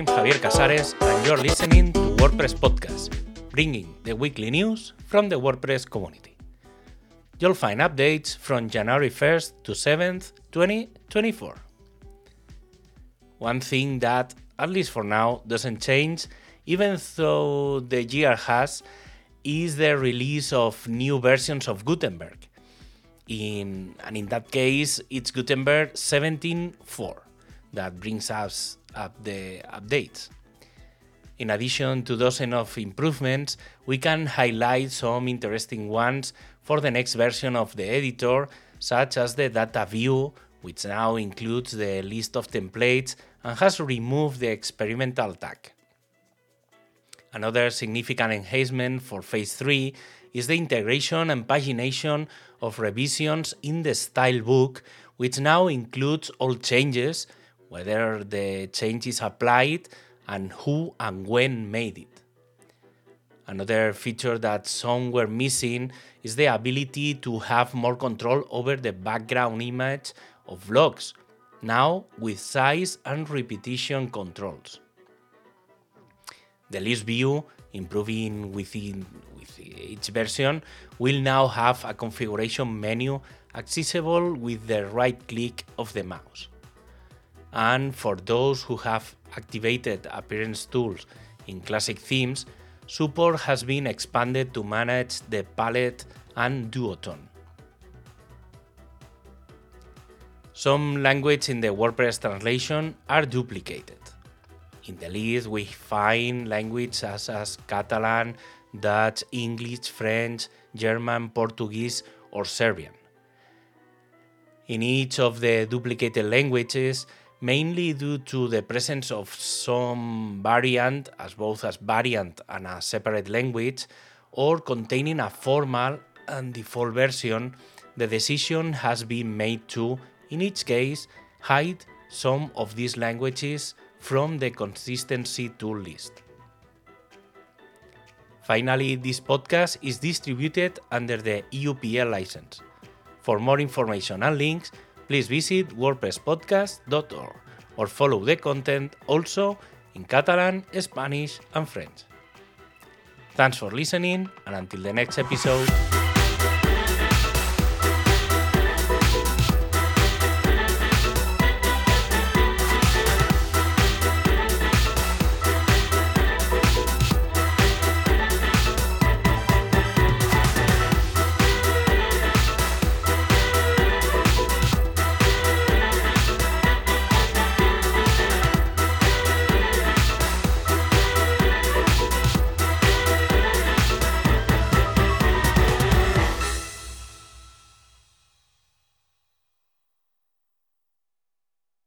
I'm Javier Casares, and you're listening to WordPress Podcast, bringing the weekly news from the WordPress community. You'll find updates from January 1st to 7th, 2024. One thing that, at least for now, doesn't change, even though the year has, is the release of new versions of Gutenberg. In, and in that case, it's Gutenberg 17.4 that brings us up the updates. In addition to dozens of improvements, we can highlight some interesting ones for the next version of the editor, such as the data view, which now includes the list of templates and has removed the experimental tag. Another significant enhancement for Phase 3 is the integration and pagination of revisions in the style book, which now includes all changes, whether the change is applied, and who and when made it. Another feature that some were missing is the ability to have more control over the background image of blocks, now with size and repetition controls. The list view, improving within with each version, will now have a configuration menu accessible with the right click of the mouse. And for those who have activated appearance tools in classic themes, support has been expanded to manage the palette and duotone. Some language in the WordPress translation are duplicated. In the list, we find languages such as Catalan, Dutch, English, French, German, Portuguese, or Serbian. In each of the duplicated languages, mainly due to the presence of some variant, as both as variant and a separate language, or containing a formal and default version, the decision has been made to, in each case, hide some of these languages from the consistency tool list. Finally, this podcast is distributed under the EUPL license. For more information and links, please visit wordpresspodcast.org or follow the content also in Catalan, Spanish, and French. Thanks for listening, and until the next episode,